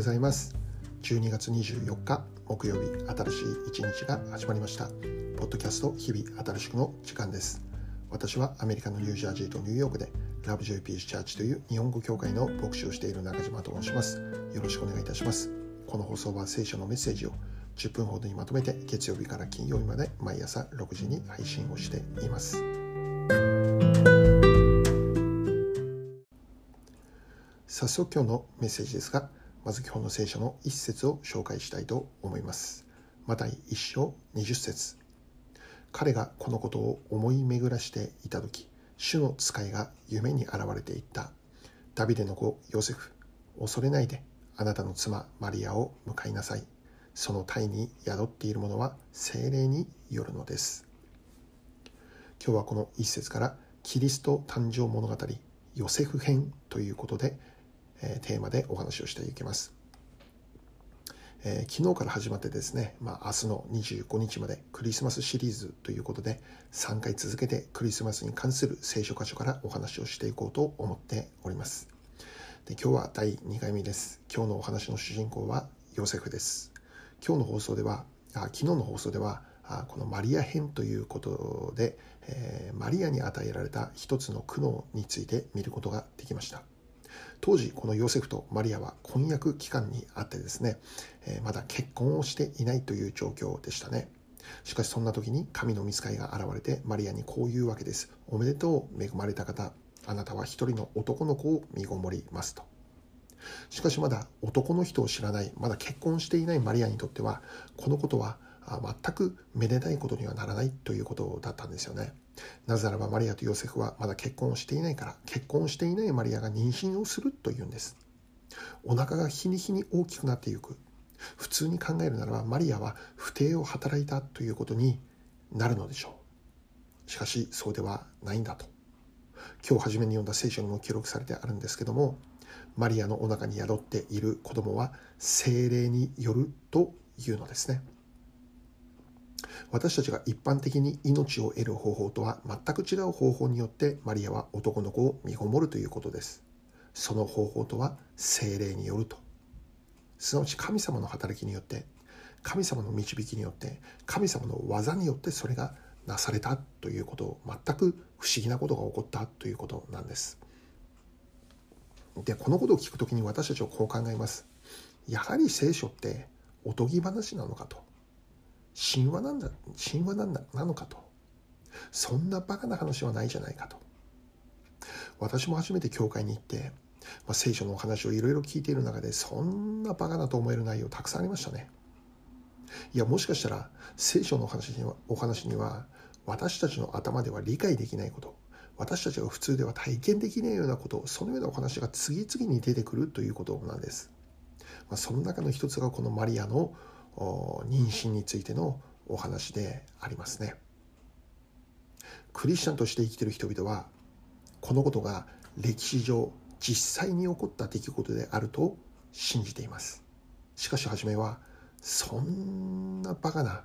ございます。12月24日木曜日新しい一日が始まりました。ポッドキャスト日々新しくの時間です。私はアメリカのニュージャージーとニューヨークでラブジョイピースチャーチという日本語協会の牧師をしている中島と申します。よろしくお願いいたします。この放送は聖書のメッセージを10分ほどにまとめて月曜日から金曜日まで毎朝6時に配信をしています。早速今日のメッセージですがまず今日の聖書の一節を紹介したいと思います。マタイ一章20節。彼がこのことを思い巡らしていた時主の使いが夢に現れていった。ダビデの子ヨセフ恐れないであなたの妻マリアを迎えなさい。その体に宿っているものは精霊によるのです。今日はこの一節からキリスト誕生物語ヨセフ編ということでえテーマでお話をしていきます。えー、昨日から始まってですね、まあ、明日の25日までクリスマスシリーズということで3回続けてクリスマスに関する聖書箇所からお話をしていこうと思っております。で今日は第2回目です。今日のお話の主人公はヨセフです。今日の放送では、あ昨日の放送ではあこのマリア編ということで、えー、マリアに与えられた一つの苦悩について見ることができました。当時このヨセフとマリアは婚約期間にあってですね、え、まだ結婚をしていないという状況でしたね。しかしそんな時に神の見つかりが現れてマリアにこう言うわけです。おめでとう恵まれた方あなたは一人の男の子を身ごもりますと。しかしまだ男の人を知らないまだ結婚していないマリアにとってはこのことは全くめでたいことにはならないということだったんですよね。なぜならばマリアとヨセフはまだ結婚をしていないから結婚していないマリアが妊娠をするというんです。お腹が日に日に大きくなっていく。普通に考えるならばマリアは不定を働いたということになるのでしょう。しかしそうではないんだと。今日初めに読んだ聖書にも記録されてあるんですけどもマリアのお腹に宿っている子供は精霊によるというのですね。私たちが一般的に命を得る方法とは全く違う方法によってマリアは男の子を身ごもるということです。その方法とは精霊によると。すなわち神様の働きによって、神様の導きによって、神様の技によってそれがなされたということを全く不思議なことが起こったということなんです。で、このことを聞くときに私たちはこう考えます。やはり聖書っておとぎ話なのかと。神話なんだ神話なんだなのかと。そんなバカな話はないじゃないかと。私も初めて教会に行って、まあ、聖書のお話をいろいろ聞いている中でそんなバカなと思える内容たくさんありましたね。いやもしかしたら聖書のお話にはお話には私たちの頭では理解できないこと私たちが普通では体験できないようなことそのようなお話が次々に出てくるということなんです、まあ、その中の一つがこのマリアの妊娠についてのお話でありますね。クリスチャンとして生きている人々はこのことが歴史上実際に起こった出来事であると信じています。しかし初めはそんなバカな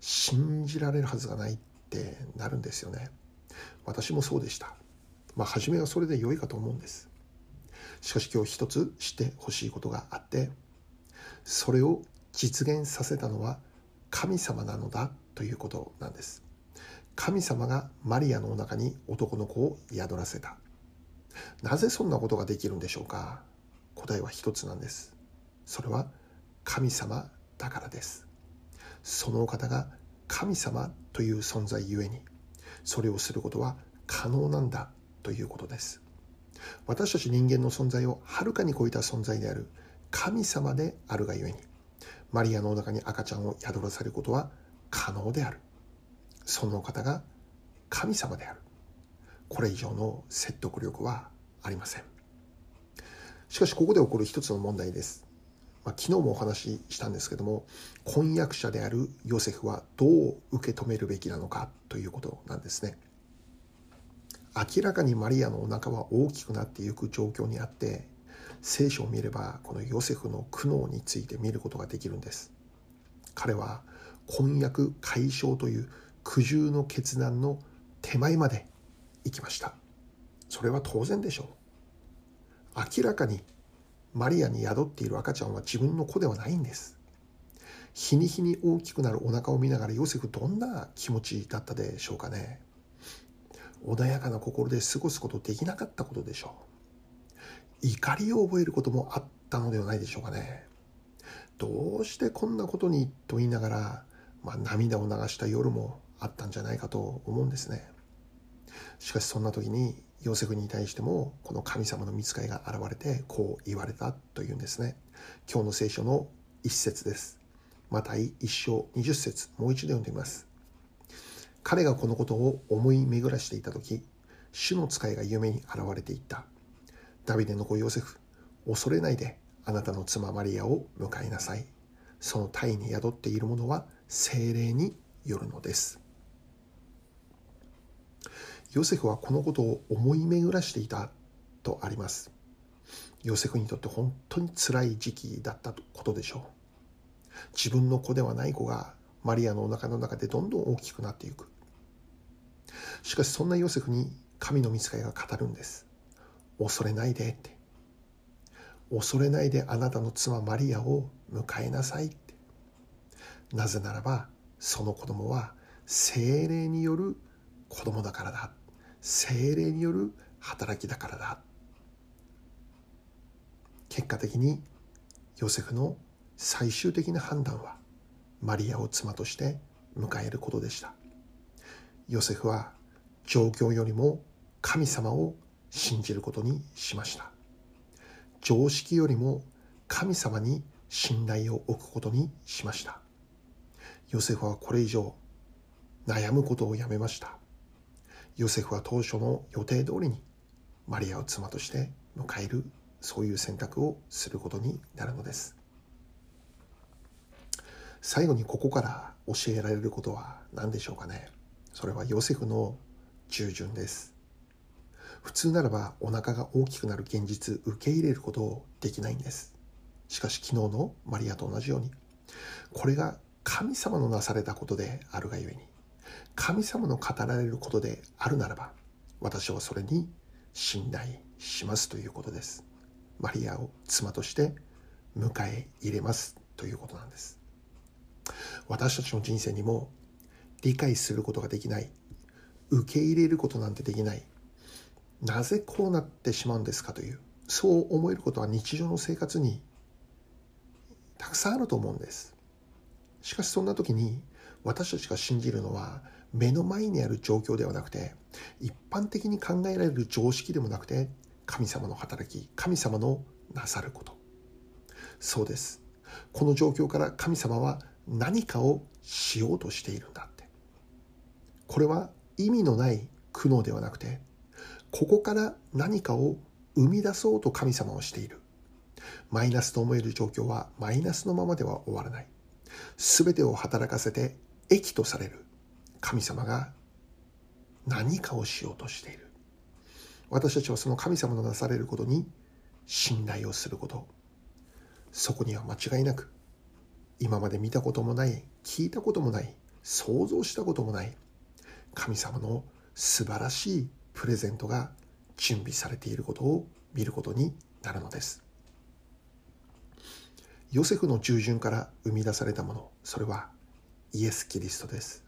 信じられるはずがないってなるんですよね。私もそうでした。まあ初めはそれで良いかと思うんです。しかし今日一つ知ってほしいことがあってそれを実現させたのは神様なのだということなんです。神様がマリアのお腹に男の子を宿らせた。なぜそんなことができるんでしょうか？答えは一つなんです。それは神様だからです。そのお方が神様という存在ゆえにそれをすることは可能なんだということです。私たち人間の存在をはるかに超えた存在である神様であるがゆえにマリアのお腹に赤ちゃんを宿らせることは可能である。その方が神様である。これ以上の説得力はありません。しかしここで起こる一つの問題です。まあ、昨日もお話ししたんですけども婚約者であるヨセフはどう受け止めるべきなのかということなんですね。明らかにマリアのお腹は大きくなっていく状況にあって聖書を見ればこのヨセフの苦悩について見ることができるんです。彼は婚約解消という苦渋の決断の手前まで行きました。それは当然でしょう。明らかにマリアに宿っている赤ちゃんは自分の子ではないんです。日に日に大きくなるお腹を見ながらヨセフどんな気持ちだったでしょうかね。穏やかな心で過ごすことできなかったことでしょう。怒りを覚えることもあったのではないでしょうかね。どうしてこんなことにと言いながら、まあ、涙を流した夜もあったんじゃないかと思うんですね。しかしそんな時にヨセフに対してもこの神様の見つかいが現れてこう言われたというんですね。今日の聖書の一節です。マタイ一章二十節もう一度読んでみます。彼がこのことを思い巡らしていた時主の使いが夢に現れていった。ダビデの子ヨセフ恐れないであなたの妻マリアを迎えなさい。その体に宿っているものは精霊によるのです。ヨセフはこのことを思い巡らしていたとあります。ヨセフにとって本当につらい時期だったことでしょう。自分の子ではない子がマリアのお腹の中でどんどん大きくなっていく。しかしそんなヨセフに神の見つかりが語るんです。恐れないでって。恐れないであなたの妻マリアを迎えなさいって。なぜならばその子供は精霊による子供だからだ。精霊による働きだからだ。結果的にヨセフの最終的な判断はマリアを妻として迎えることでした。ヨセフは状況よりも神様を信じることにしました。常識よりも神様に信頼を置くことにしました。ヨセフはこれ以上悩むことをやめました。ヨセフは当初の予定通りにマリアを妻として迎えるそういう選択をすることになるのです。最後にここから教えられることは何でしょうかね。それはヨセフの従順です。普通ならばお腹が大きくなる現実受け入れることをできないんです。しかし昨日のマリアと同じようにこれが神様のなされたことであるがゆえに神様の語られることであるならば私はそれに信頼しますということです。マリアを妻として迎え入れますということなんです。私たちの人生にも理解することができない受け入れることなんてできないなぜこうなってしまうんですかというそう思えることは日常の生活にたくさんあると思うんです。しかしそんな時に私たちが信じるのは目の前にある状況ではなくて一般的に考えられる常識でもなくて神様の働き神様のなさること。そうです。この状況から神様は何かをしようとしているんだって。これは意味のない苦悩ではなくてここから何かを生み出そうと神様をしている。マイナスと思える状況はマイナスのままでは終わらない。全てを働かせて益とされる。神様が何かをしようとしている。私たちはその神様のなされることに信頼をすること。そこには間違いなく今まで見たこともない聞いたこともない想像したこともない神様の素晴らしいプレゼントが準備されていることを見ることになるのです。ヨセフの従順から生み出されたものそれはイエス・キリストです。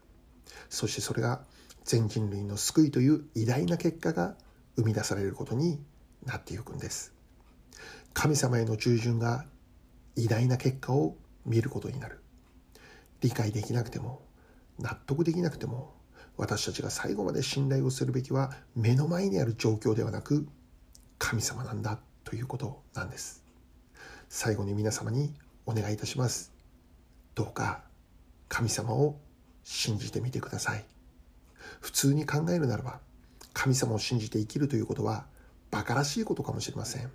そしてそれが全人類の救いという偉大な結果が生み出されることになっていくんです。神様への従順が偉大な結果を見ることになる。理解できなくても納得できなくても私たちが最後まで信頼をするべきは目の前にある状況ではなく神様なんだということなんです。最後に皆様にお願いいたします。どうか神様を信じてみてください。普通に考えるならば神様を信じて生きるということは馬鹿らしいことかもしれません。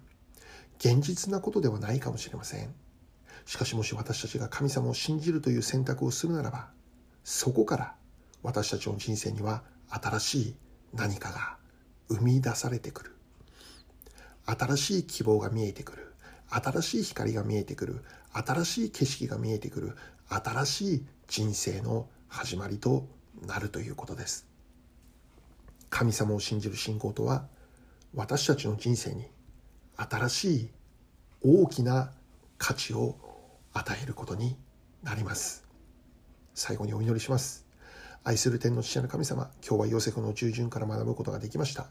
現実なことではないかもしれません。しかしもし私たちが神様を信じるという選択をするならばそこから私たちの人生には新しい何かが生み出されてくる。新しい希望が見えてくる。新しい光が見えてくる。新しい景色が見えてくる。新しい人生の始まりとなるということです。神様を信じる信仰とは私たちの人生に新しい大きな価値を与えることになります。最後にお祈りします。愛する天の父の神様今日はヨセフの従順から学ぶことができました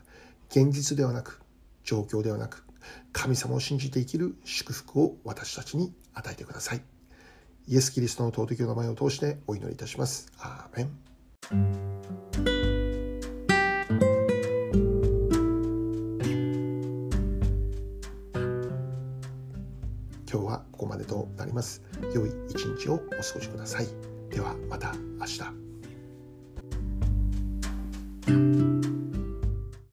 現実ではなく状況ではなく神様を信じて生きる祝福を私たちに与えてくださいイエス・キリストの尊きお名前を通してお祈りいたしますアーメン今日はここまでとなります。良い一日をお過ごしください。ではまた明日。